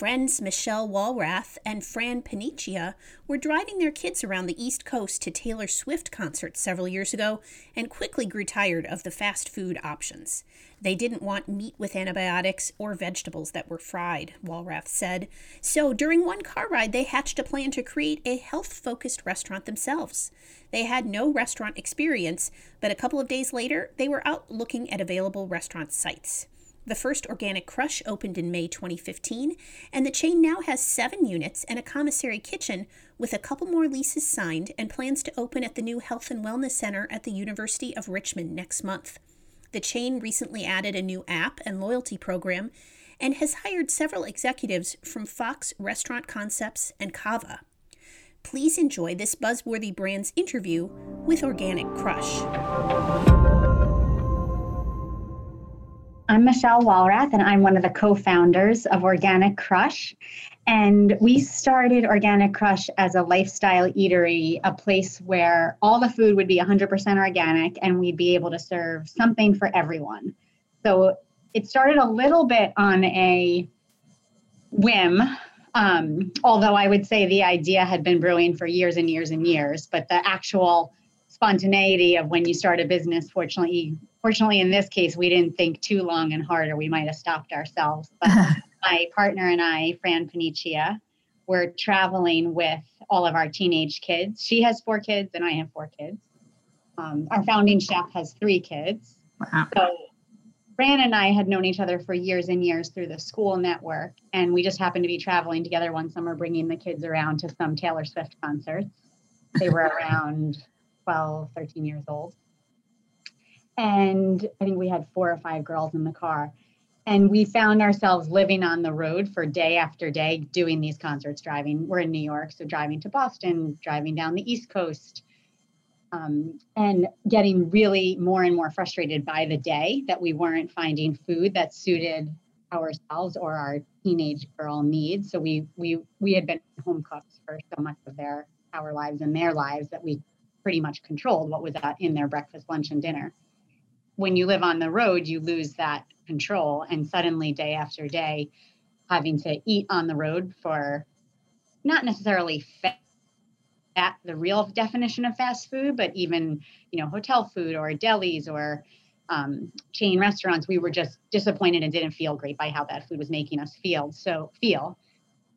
Friends Michelle Walrath and Fran Panicia were driving their kids around the East Coast to Taylor Swift concerts several years ago and quickly grew tired of the fast food options. They didn't want meat with antibiotics or vegetables that were fried, Walrath said. So during one car ride, they hatched a plan to create a health focused restaurant themselves. They had no restaurant experience, but a couple of days later, they were out looking at available restaurant sites. The first Organic Krush opened in May 2015, and the chain now has seven units and a commissary kitchen with a couple more leases signed and plans to open at the new Health and Wellness Center at the University of Richmond next month. The chain recently added a new app and loyalty program and has hired several executives from Fox Restaurant Concepts and Cava. Please enjoy this buzzworthy brand's interview with Organic Krush. I'm Michelle Walrath, and I'm one of the co founders of Organic Krush. And we started Organic Krush as a lifestyle eatery, a place where all the food would be 100% organic and we'd be able to serve something for everyone. So it started a little bit on a whim, um, although I would say the idea had been brewing for years and years and years, but the actual spontaneity of when you start a business, fortunately, fortunately in this case we didn't think too long and hard or we might have stopped ourselves. But my partner and i fran panicia were traveling with all of our teenage kids. She has four kids and i have four kids. Um, our founding chef has three kids. Wow. so fran and i had known each other for years and years through the school network and we just happened to be traveling together one summer bringing the kids around to some taylor swift concerts. They were around 12 13 years old and I think we had four or five girls in the car. And we found ourselves living on the road for day after day doing these concerts, driving. We're in New York, so driving to Boston, driving down the East Coast, um, and getting really more and more frustrated by the day that we weren't finding food that suited ourselves or our teenage girl needs. So we we we had been home cooks for so much of their our lives and their lives that we pretty much controlled what was in their breakfast, lunch, and dinner when you live on the road, you lose that control. And suddenly, day after day, having to eat on the road for not necessarily fat, the real definition of fast food, but even, you know, hotel food or delis or um, chain restaurants, we were just disappointed and didn't feel great by how that food was making us feel. So, feel.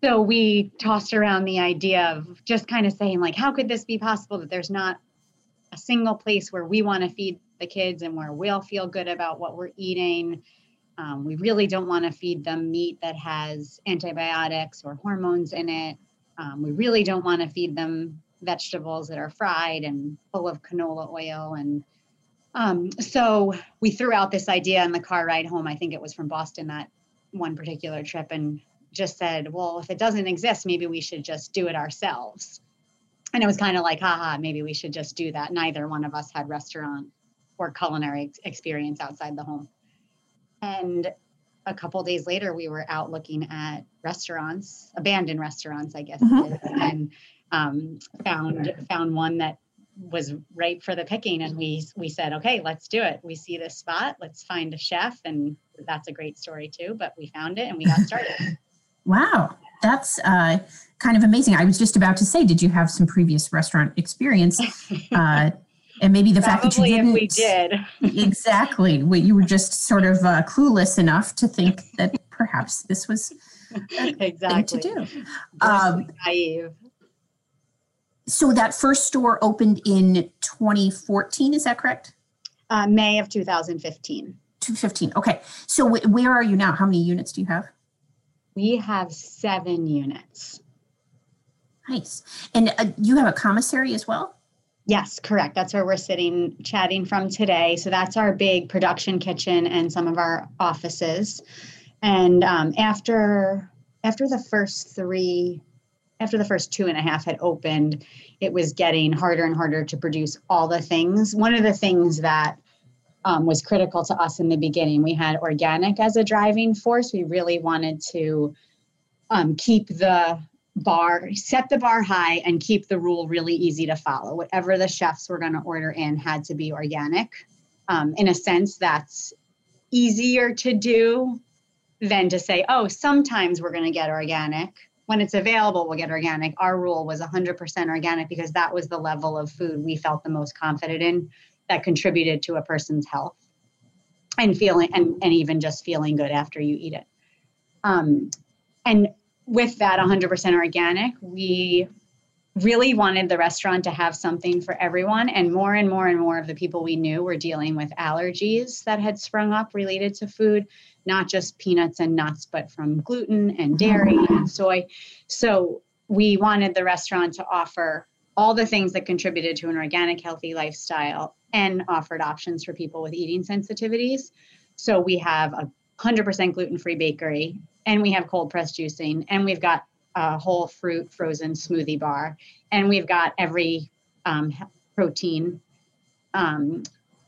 So we tossed around the idea of just kind of saying, like, how could this be possible that there's not a single place where we want to feed the kids and where we'll feel good about what we're eating. Um, we really don't want to feed them meat that has antibiotics or hormones in it. Um, we really don't want to feed them vegetables that are fried and full of canola oil. And um, so we threw out this idea in the car ride home. I think it was from Boston that one particular trip and just said, well, if it doesn't exist, maybe we should just do it ourselves. And it was kind of like, haha, maybe we should just do that. Neither one of us had restaurant or culinary experience outside the home. And a couple days later, we were out looking at restaurants, abandoned restaurants, I guess, mm-hmm. and um, found found one that was ripe for the picking. And we we said, okay, let's do it. We see this spot, let's find a chef, and that's a great story too. But we found it and we got started. wow, that's uh, kind of amazing. I was just about to say, did you have some previous restaurant experience? Uh, and maybe the Probably fact that you didn't we did. Exactly. You were just sort of uh, clueless enough to think that perhaps this was exactly to do. Um, naive. so that first store opened in 2014 is that correct? Uh, may of 2015 2015 okay. So w- where are you now? How many units do you have? We have seven units. Nice. And uh, you have a commissary as well Yes, correct. That's where we're sitting chatting from today. So that's our big production kitchen and some of our offices. And um, after after the first three, after the first two and a half had opened, it was getting harder and harder to produce all the things. One of the things that um, was critical to us in the beginning, we had organic as a driving force. We really wanted to um, keep the bar, set the bar high and keep the rule really easy to follow. Whatever the chefs were going to order in had to be organic. Um, in a sense, that's easier to do than to say, oh, sometimes we're going to get organic. When it's available, we'll get organic. Our rule was 100% organic because that was the level of food we felt the most confident in that contributed to a person's health and feeling and, and even just feeling good after you eat it. Um, and with that 100% organic, we really wanted the restaurant to have something for everyone. And more and more and more of the people we knew were dealing with allergies that had sprung up related to food, not just peanuts and nuts, but from gluten and mm-hmm. dairy and soy. So we wanted the restaurant to offer all the things that contributed to an organic, healthy lifestyle and offered options for people with eating sensitivities. So we have a 100% gluten free bakery, and we have cold press juicing, and we've got a whole fruit frozen smoothie bar, and we've got every um, protein. Um,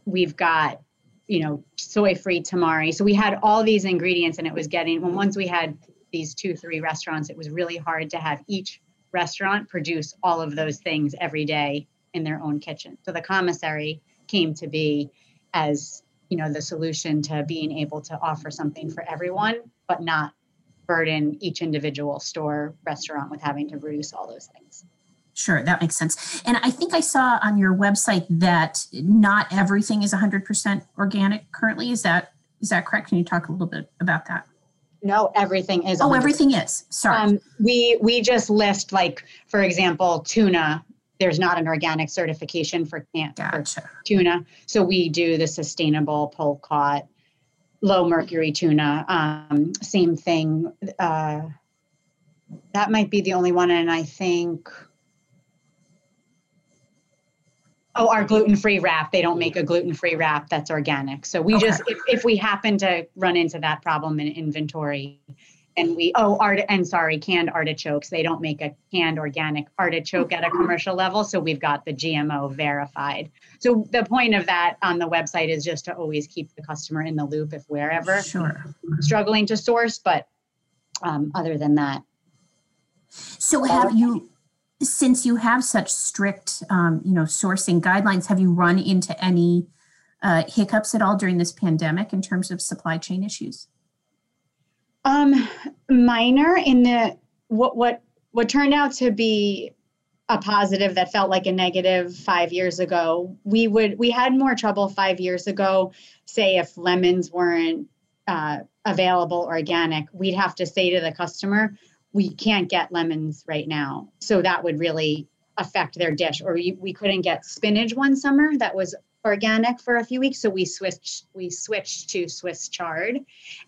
we've got, you know, soy free tamari. So we had all these ingredients, and it was getting, when once we had these two, three restaurants, it was really hard to have each restaurant produce all of those things every day in their own kitchen. So the commissary came to be as you know the solution to being able to offer something for everyone but not burden each individual store restaurant with having to produce all those things Sure, that makes sense. And I think I saw on your website that not everything is 100% organic currently. Is that is that correct? Can you talk a little bit about that? No, everything is. Oh, everything is. Sorry. Um, we we just list like, for example, tuna. There's not an organic certification for, gotcha. for tuna, so we do the sustainable pole caught low mercury tuna. Um, same thing. Uh, that might be the only one, and I think. Oh, our gluten-free wrap. They don't make a gluten-free wrap that's organic. So we okay. just, if, if we happen to run into that problem in inventory, and we oh art and sorry canned artichokes. They don't make a canned organic artichoke at a commercial level so we've got the gmo verified. So the point of that on the website is just to always keep the customer in the loop if wherever sure. struggling to source but um, other than that. So have you since you have such strict um, you know sourcing guidelines have you run into any uh, hiccups at all during this pandemic in terms of supply chain issues um, minor in the what what what turned out to be a positive that felt like a negative five years ago. We would we had more trouble five years ago. Say if lemons weren't uh, available organic, we'd have to say to the customer, "We can't get lemons right now." So that would really affect their dish. Or we, we couldn't get spinach one summer that was organic for a few weeks so we switched we switched to swiss chard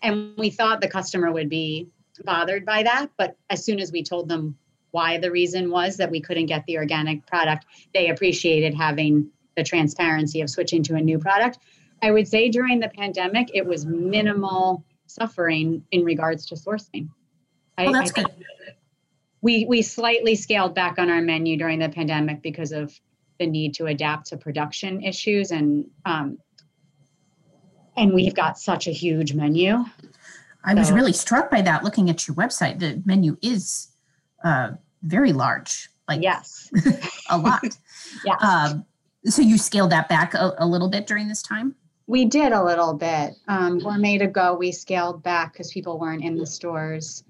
and we thought the customer would be bothered by that but as soon as we told them why the reason was that we couldn't get the organic product they appreciated having the transparency of switching to a new product i would say during the pandemic it was minimal suffering in regards to sourcing well, that's I, good. we we slightly scaled back on our menu during the pandemic because of the need to adapt to production issues and um, and we've got such a huge menu. I so, was really struck by that looking at your website. The menu is uh, very large. Like yes, a lot. yeah. Um, so you scaled that back a, a, little bit during this time. We did a little bit. Um, Gourmet to go, we scaled back because people weren't in the stores.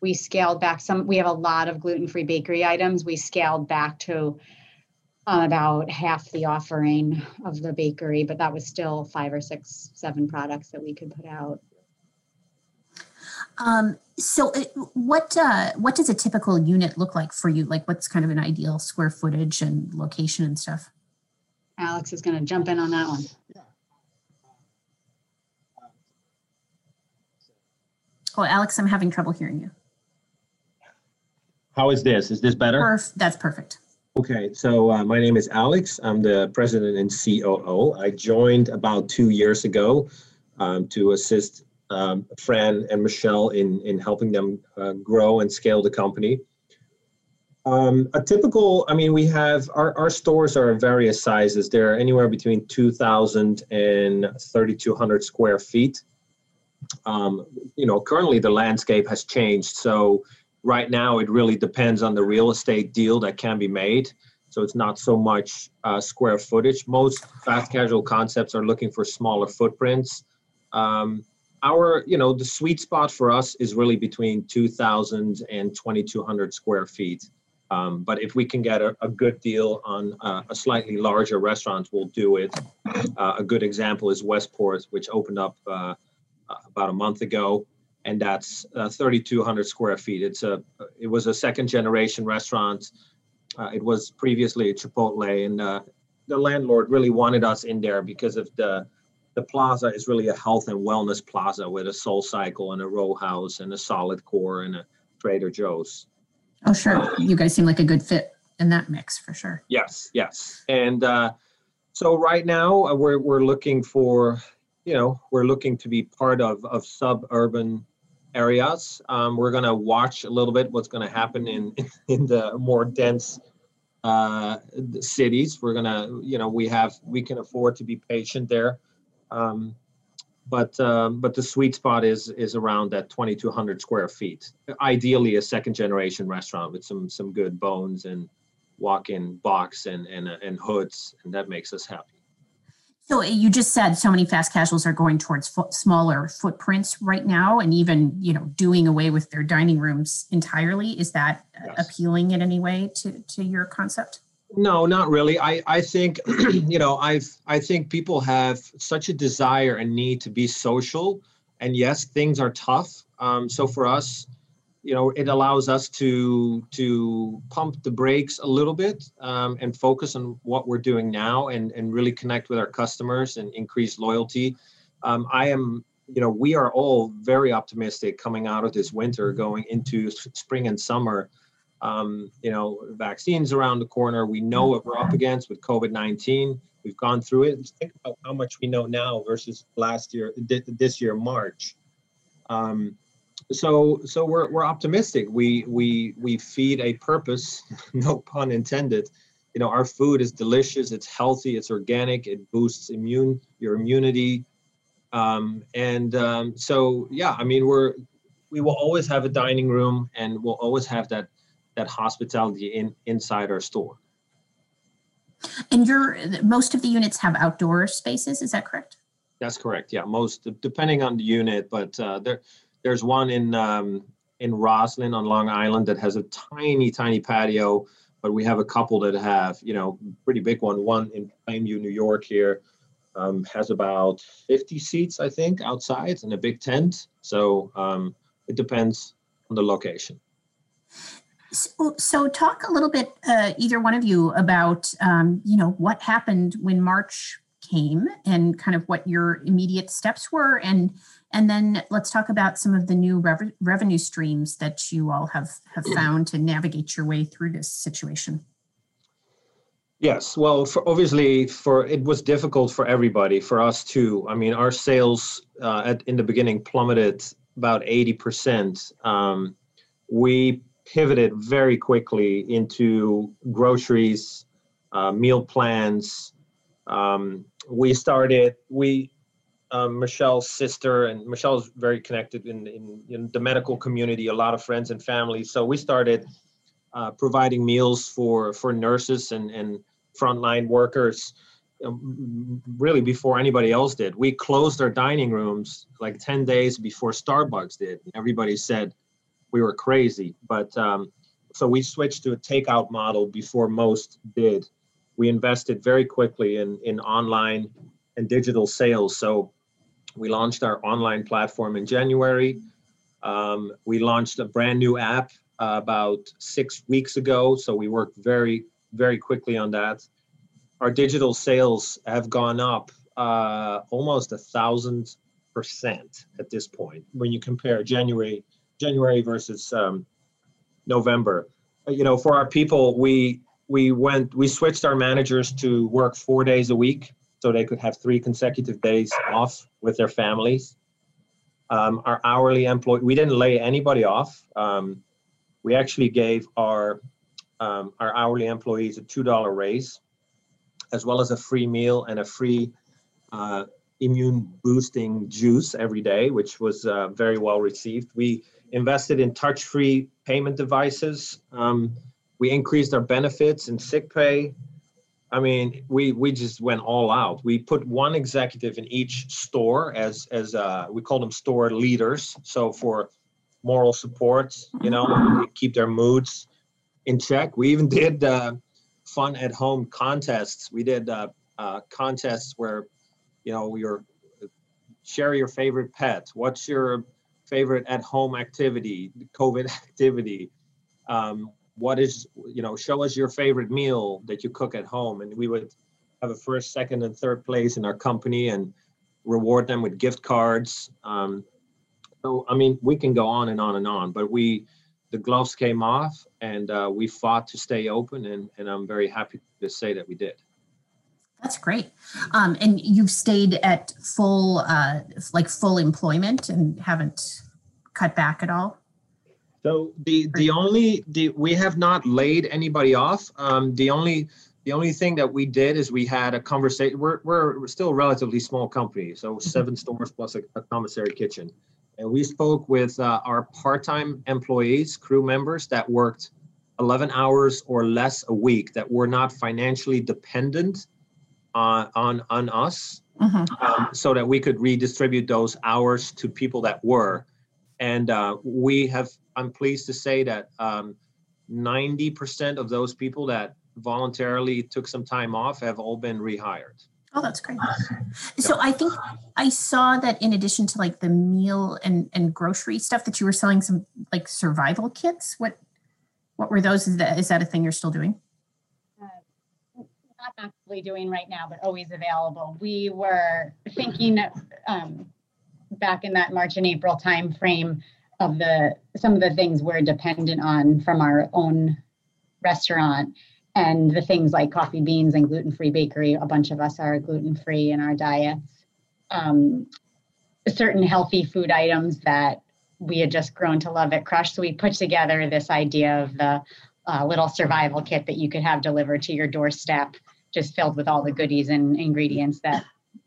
We scaled back some. We have a lot of gluten-free bakery items. We scaled back to about half the offering of the bakery, but that was still five or six, seven products that we could put out. Um, so, uh, what uh, what does a typical unit look like for you? Like, what's kind of an ideal square footage and location and stuff? Alex is going to jump in on that one. Oh, Alex, I'm having trouble hearing you. How is this? Is this better? Perf- that's perfect. Okay, so uh, my name is Alex. I'm the president and COO. I joined about two years ago um, to assist um, Fran and Michelle in, in helping them uh, grow and scale the company. Um, a typical, I mean, we have our, our stores are various sizes. They're anywhere between 2,000 and 3,200 square feet. Um, you know, currently the landscape has changed. So right now it really depends on the real estate deal that can be made so it's not so much uh, square footage most fast casual concepts are looking for smaller footprints um, our, you know, the sweet spot for us is really between 2,000 and 2,200 square feet. Um, but if we can get a, a good deal on uh, a slightly larger restaurant, we'll do it. Uh, a good example is Westport, which opened up uh, about a month ago, and that's uh, 3,200 square feet. It's a it was a second generation restaurant. Uh, it was previously a Chipotle, and uh, the landlord really wanted us in there because of the the plaza is really a health and wellness plaza with a Soul Cycle and a row house and a solid core and a Trader Joe's. Oh, sure. You guys seem like a good fit in that mix for sure. Yes, yes. And uh, so right now uh, we're we're looking for, you know, we're looking to be part of of suburban areas. Um, we're gonna watch a little bit what's gonna happen in in the more dense uh, cities. We're gonna, you know, we have we can afford to be patient there. Um, but um, but the sweet spot is is around that 2200 square feet ideally a second generation restaurant with some some good bones and walk-in box and and and hoods and that makes us happy so you just said so many fast casuals are going towards fo- smaller footprints right now and even you know doing away with their dining rooms entirely is that yes. appealing in any way to to your concept no, not really. I, I think, you know, I've I think people have such a desire and need to be social. And yes, things are tough. Um, so for us, you know, it allows us to to pump the brakes a little bit um, and focus on what we're doing now and and really connect with our customers and increase loyalty. Um, I am, you know, we are all very optimistic coming out of this winter, going into spring and summer um, you know, vaccines around the corner. We know what we're up against with COVID 19. We've gone through it. Think about how much we know now versus last year, this year, March. Um, so, so we're, we're optimistic. We, we, we feed a purpose, no pun intended. You know, our food is delicious. It's healthy. It's organic. It boosts immune your immunity. Um, and um, so, yeah, I mean, we're we will always have a dining room, and we'll always have that that hospitality in inside our store. And your most of the units have outdoor spaces, is that correct? That's correct. Yeah, most depending on the unit, but uh, there there's one in um, in Roslyn on Long Island that has a tiny tiny patio, but we have a couple that have you know pretty big one. One in Plainview, New York here um, has about 50 seats, I think, outside and a big tent. So um, it depends on the location. So, so talk a little bit, uh, either one of you, about um, you know what happened when March came and kind of what your immediate steps were, and and then let's talk about some of the new rev- revenue streams that you all have have found to navigate your way through this situation. Yes, well, for obviously, for it was difficult for everybody, for us too. I mean, our sales uh, at in the beginning plummeted about eighty percent. Um, we pivoted very quickly into groceries, uh, meal plans. Um, we started, we, um, Michelle's sister, and Michelle's very connected in, in, in, the medical community, a lot of friends and family. So we started uh, providing meals for, for nurses and, and frontline workers um, really before anybody else did. We closed our dining rooms like 10 days before Starbucks did. Everybody said, we were crazy. But um, so we switched to a takeout model before most did. We invested very quickly in in online and digital sales. So we launched our online platform in January. Um, we launched a brand new app uh, about six weeks ago. So we worked very very quickly on that. Our digital sales have gone up uh, almost a thousand percent at this point when you compare January January versus um, November. You know, for our people, we we went we switched our managers to work four days a week so they could have three consecutive days off with their families. Um, our hourly employee, we didn't lay anybody off. Um, we actually gave our um, our hourly employees a two dollar raise, as well as a free meal and a free uh, immune boosting juice every day, which was uh, very well received. We invested in touch-free payment devices. We increased our benefits and sick pay. I mean, we we just went all out. We put one executive in each store as as uh, we call them store leaders. So for moral support, you know, keep their moods in check. We even did uh, fun at home contests. We did uh, uh, contests where, you know, your share your favorite pet. What's your favorite at home activity, COVID activity? Um, what is, you know, show us your favorite meal that you cook at home. And we would have a first, second, and third place in our company and reward them with gift cards. Um, so, I mean, we can go on and on and on, but we, the gloves came off and uh, we fought to stay open. And, and I'm very happy to say that we did. That's great. Um, and you've stayed at full, uh, like full employment and haven't cut back at all? So the the only the we have not laid anybody off. Um, the only the only thing that we did is we had a conversation. We're we're still a relatively small company, so seven stores plus a, a commissary kitchen, and we spoke with uh, our part-time employees, crew members that worked 11 hours or less a week that were not financially dependent on on on us, mm-hmm. um, so that we could redistribute those hours to people that were and uh, we have i'm pleased to say that um, 90% of those people that voluntarily took some time off have all been rehired. Oh that's great. So i think i saw that in addition to like the meal and and grocery stuff that you were selling some like survival kits what what were those? Is that is that a thing you're still doing? Uh, not actively doing right now but always available. We were thinking um, back in that March and April timeframe of the some of the things we're dependent on from our own restaurant. And the things like coffee beans and gluten-free bakery a bunch of us are gluten-free in our diets um, certain healthy food items that we had just grown to love at Krush. So we put together this idea of the uh, little survival kit that you could have delivered to your doorstep just filled with all the goodies and ingredients that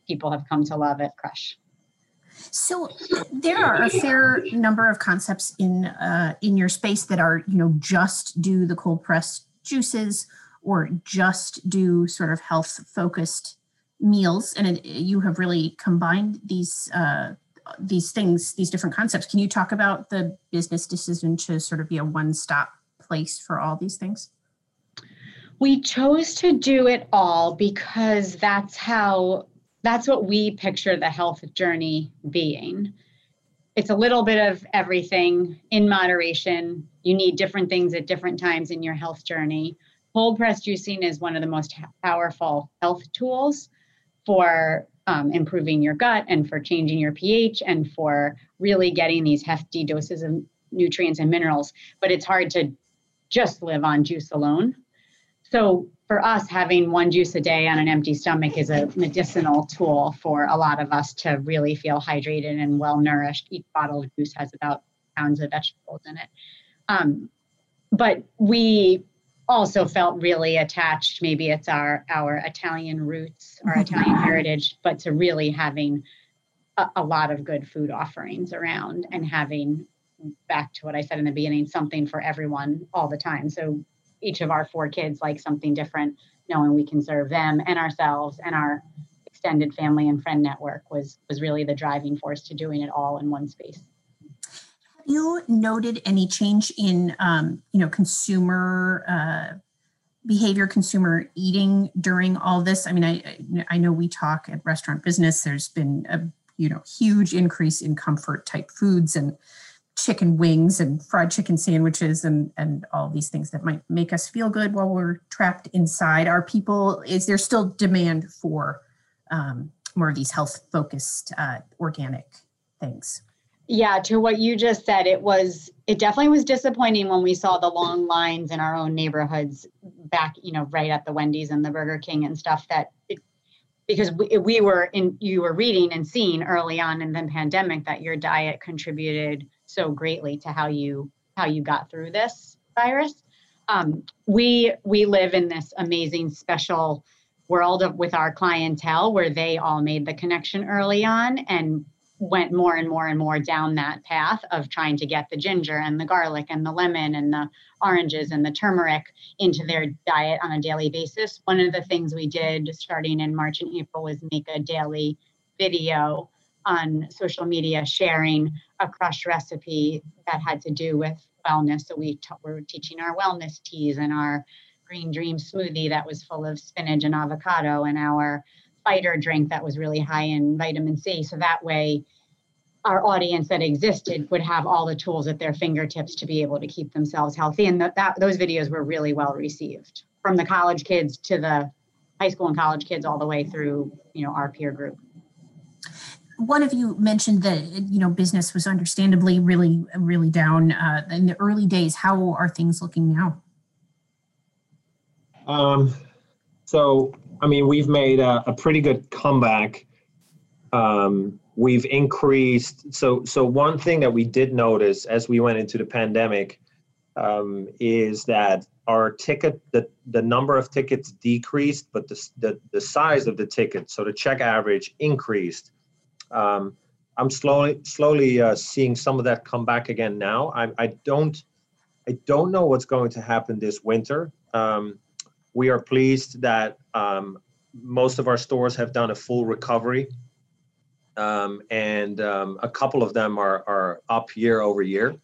people have come to love at Krush so there are a fair number of concepts in uh, in your space that are you know just do the cold pressed juices or just do sort of health focused meals, and it, you have really combined these uh, these things, these different concepts. Can you talk about the business decision to sort of be a one stop place for all these things? We chose to do it all because that's how that's what we picture the health journey being. It's a little bit of everything in moderation. You need different things at different times in your health journey. Cold press juicing is one of the most powerful health tools for um, improving your gut and for changing your pH and for really getting these hefty doses of nutrients and minerals. But it's hard to just live on juice alone. So for us, having one juice a day on an empty stomach is a medicinal tool for a lot of us to really feel hydrated and well nourished. Each bottle of juice has about pounds of vegetables in it. Um, but we also felt really attached. Maybe it's our our Italian roots, our Italian heritage, but to really having a, a lot of good food offerings around and having back to what I said in the beginning, something for everyone all the time. So each of our four kids like something different, knowing we can serve them and ourselves and our extended family and friend network was was really the driving force to doing it all in one space. Have you noted any change in um, you know consumer uh, behavior, consumer eating during all this? I mean, I I know we talk at restaurant business. There's been a you know huge increase in comfort type foods and chicken wings and fried chicken sandwiches and and all these things that might make us feel good while we're trapped inside. Are people is there still demand for um, more of these health focused uh, organic things? Yeah to what you just said it was it definitely was disappointing when we saw the long lines in our own neighborhoods back you know right at the wendy's and the burger king and stuff that it, because we, we were in you were reading and seeing early on in the pandemic that your diet contributed so greatly to how you how you got through this virus. Um, we we live in this amazing special world of with our clientele where they all made the connection early on and went more and more and more down that path of trying to get the ginger and the garlic and the lemon and the oranges and the turmeric into their diet on a daily basis. One of the things we did starting in March and April was make a daily video on social media sharing a Krush recipe that had to do with wellness. So we t- were teaching our wellness teas and our green dream smoothie that was full of spinach and avocado and our fighter drink that was really high in vitamin C. So that way, our audience that existed would have all the tools at their fingertips to be able to keep themselves healthy. And that, that those videos were really well received from the college kids to the high school and college kids all the way through, you know, our peer group. One of you mentioned that you know business was understandably really really down uh, in the early days. How are things looking now? Um, so I mean, we've made a, a pretty good comeback. Um, we've increased. So, so one thing that we did notice as we went into the pandemic um, is that our ticket, the, the number of tickets decreased, but the, the, the size of the ticket, so the check average increased. Um, I'm slowly slowly uh, seeing some of that come back again now. I, I don't I don't know what's going to happen this winter. Um, we are pleased that um, most of our stores have done a full recovery, um, and um, a couple of them are, are up year over year,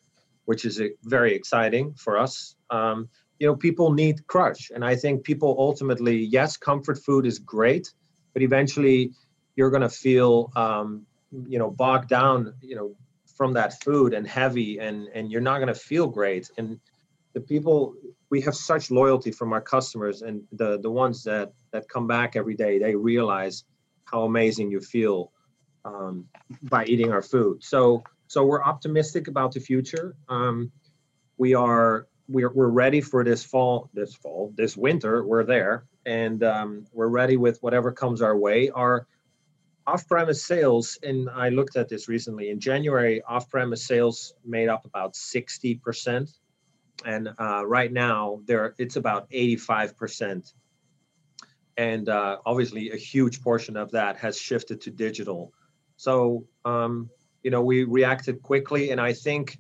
which is very exciting for us. Um, you know, people need Krush, and I think people ultimately, yes, comfort food is great, but eventually you're going to feel, um, you know, bogged down, you know, from that food and heavy, and and you're not going to feel great. And the people we have such loyalty from our customers and the the ones that that come back every day they realize how amazing you feel um, by eating our food. So so we're optimistic about the future. Um, we are we're, we're ready for this fall this fall this winter we're there. And um, we're ready with whatever comes our way. Our off-premise sales and i looked at this recently in january off-premise sales made up about 60% and uh, right now there it's about 85% and uh, obviously a huge portion of that has shifted to digital. So um, you know we reacted quickly and i think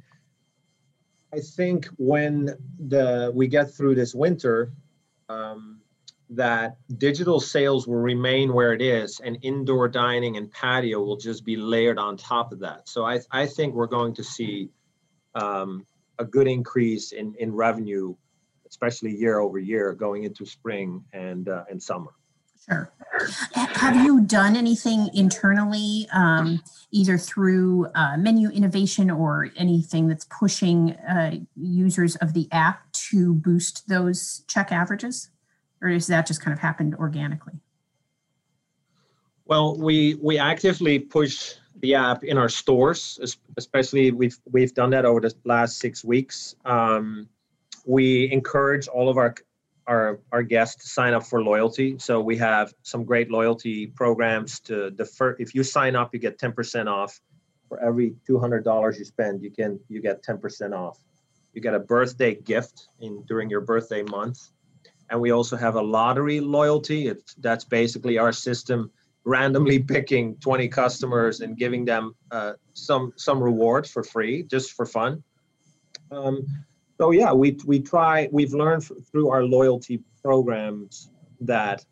i think when the we get through this winter um, that digital sales will remain where it is and indoor dining and patio will just be layered on top of that so i, I think we're going to see um, a good increase in, in revenue, especially year over year going into spring and, uh, and summer. Sure. Have you done anything internally, um, either through uh, menu innovation or anything that's pushing uh, users of the app to boost those check averages? Or is that just kind of happened organically? Well, we we actively push the app in our stores, especially we've we've done that over the last six weeks. Um, we encourage all of our our our guests to sign up for loyalty. So we have some great loyalty programs. To first, if you sign up, you get ten percent off. For every two hundred dollars you spend, you can you get ten percent off. You get a birthday gift in during your birthday month, and we also have a lottery loyalty. It's, that's basically our system randomly picking 20 customers and giving them uh, some some reward for free just for fun. Um, so yeah we we try we've learned through our loyalty programs that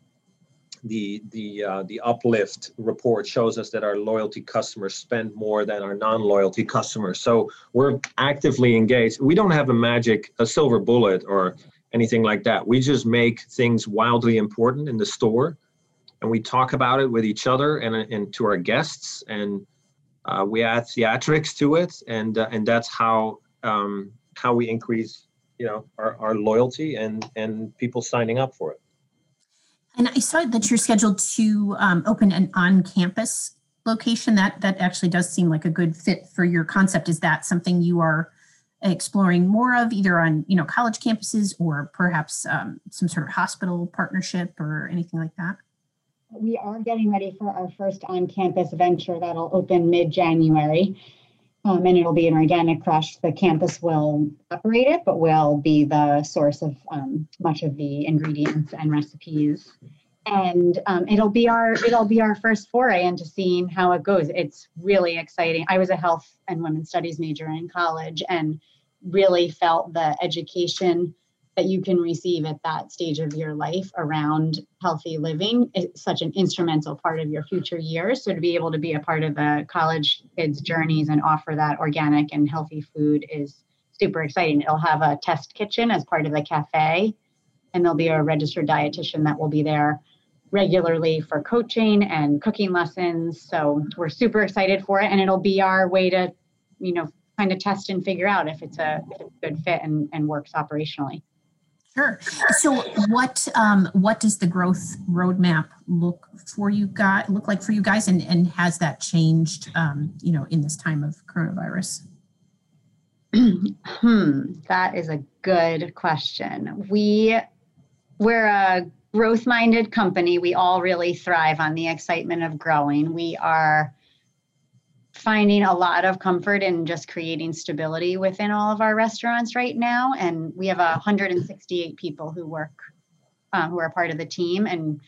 the the uh, the uplift report shows us that our loyalty customers spend more than our non-loyalty customers. So we're actively engaged. We don't have a magic a silver bullet or anything like that. We just make things wildly important in the store and we talk about it with each other and, and to our guests and uh, we add theatrics to it and uh, and that's how um, how we increase you know our, our loyalty and and people signing up for it. And i saw that you're scheduled to um, open an on-campus location. That that actually does seem like a good fit for your concept. Is that something you are exploring more of either on you know college campuses or perhaps um, some sort of hospital partnership or anything like that we are getting ready for our first on-campus venture that'll open mid-January. Um, and it'll be an organic Krush. The campus will operate it, but will be the source of um, much of the ingredients and recipes. and um, it'll be our it'll be our first foray into seeing how it goes. It's really exciting. I was a health and women's studies major in college, and really felt the education that you can receive at that stage of your life around healthy living is such an instrumental part of your future years. So to be able to be a part of the college kids' journeys and offer that organic and healthy food is super exciting. It'll have a test kitchen as part of the cafe, and there'll be a registered dietitian that will be there regularly for coaching and cooking lessons. So we're super excited for it, and it'll be our way to, you know, kind of test and figure out if it's a, if it's a good fit and, and works operationally. Sure. So, what um, what does the growth roadmap look for you guys look like for you guys, and and has that changed, um, you know, in this time of coronavirus? hmm, that is a good question. We we're a growth minded company. We all really thrive on the excitement of growing. We are finding a lot of comfort in just creating stability within all of our restaurants right now. And we have 168 people who work, uh, who are part of the team, and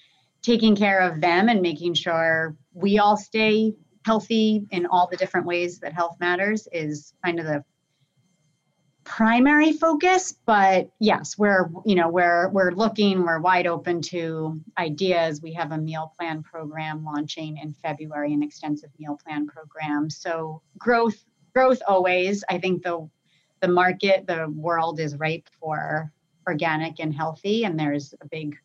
taking care of them and making sure we all stay healthy in all the different ways that health matters is kind of the primary focus but yes we're you know we're we're looking we're wide open to ideas. We have a meal plan program launching in february an extensive meal plan program. So growth growth always. I think the the market the world is ripe for organic and healthy and there's a big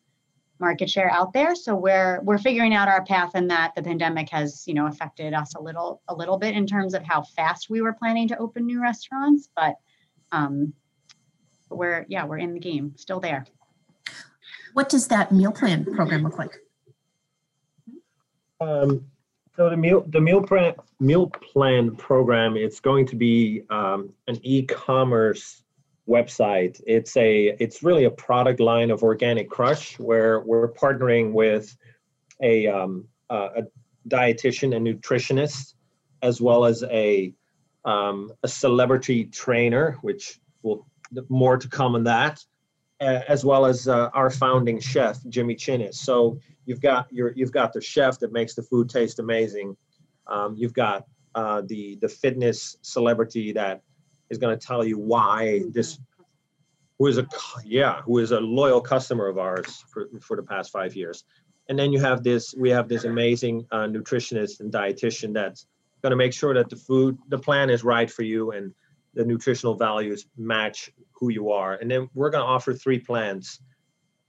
market share out there. So we're we're figuring out our path in that. The pandemic has you know affected us a little a little bit in terms of how fast we were planning to open new restaurants but um, we're yeah, we're in the game, still there. What does that meal plan program look like? Um, so the meal the meal plan meal plan program it's going to be um, an e-commerce website. It's a it's really a product line of Organic Krush where we're partnering with a um, a dietitian and nutritionist as well as a um, a celebrity trainer, which will more to come on that, as well as uh, our founding chef Jimmy Chinnis. So you've got your you've got the chef that makes the food taste amazing. Um, you've got uh, the the fitness celebrity that is going to tell you why this who is a yeah who is a loyal customer of ours for, for the past five years and then you have this we have this amazing uh, nutritionist and dietitian that's going to make sure that the food, the plan is right for you and the nutritional values match who you are. And then we're going to offer three plans.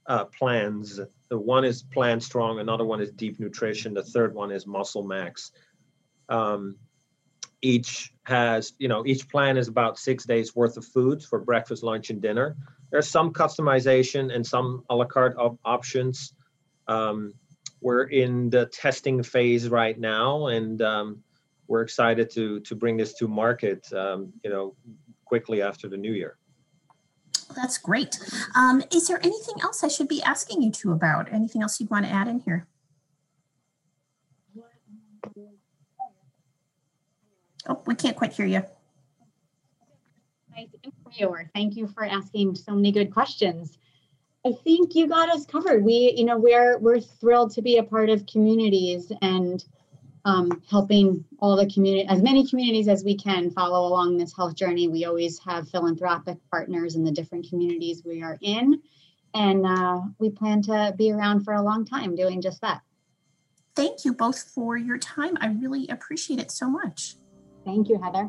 Uh, plans. The one is Plan Strong, another one is Deep Nutrition, the third one is Muscle Max. Um, each has, you know, each plan is about six days worth of foods for breakfast, lunch, and dinner. There's some customization and some a la carte op- options. Um, we're in the testing phase right now, and um, we're excited to to bring this to market, um, you know, quickly after the new year. That's great. Um, is there anything else I should be asking you two about? Anything else you'd want to add in here? Oh, we can't quite hear you. Nice interviewer. Thank you for asking so many good questions. I think you got us covered. We, you know, we're we're thrilled to be a part of communities and um, helping all the community, as many communities as we can follow along this health journey. We always have philanthropic partners in the different communities we are in. And uh, we plan to be around for a long time doing just that. Thank you both for your time. I really appreciate it so much. Thank you, Heather.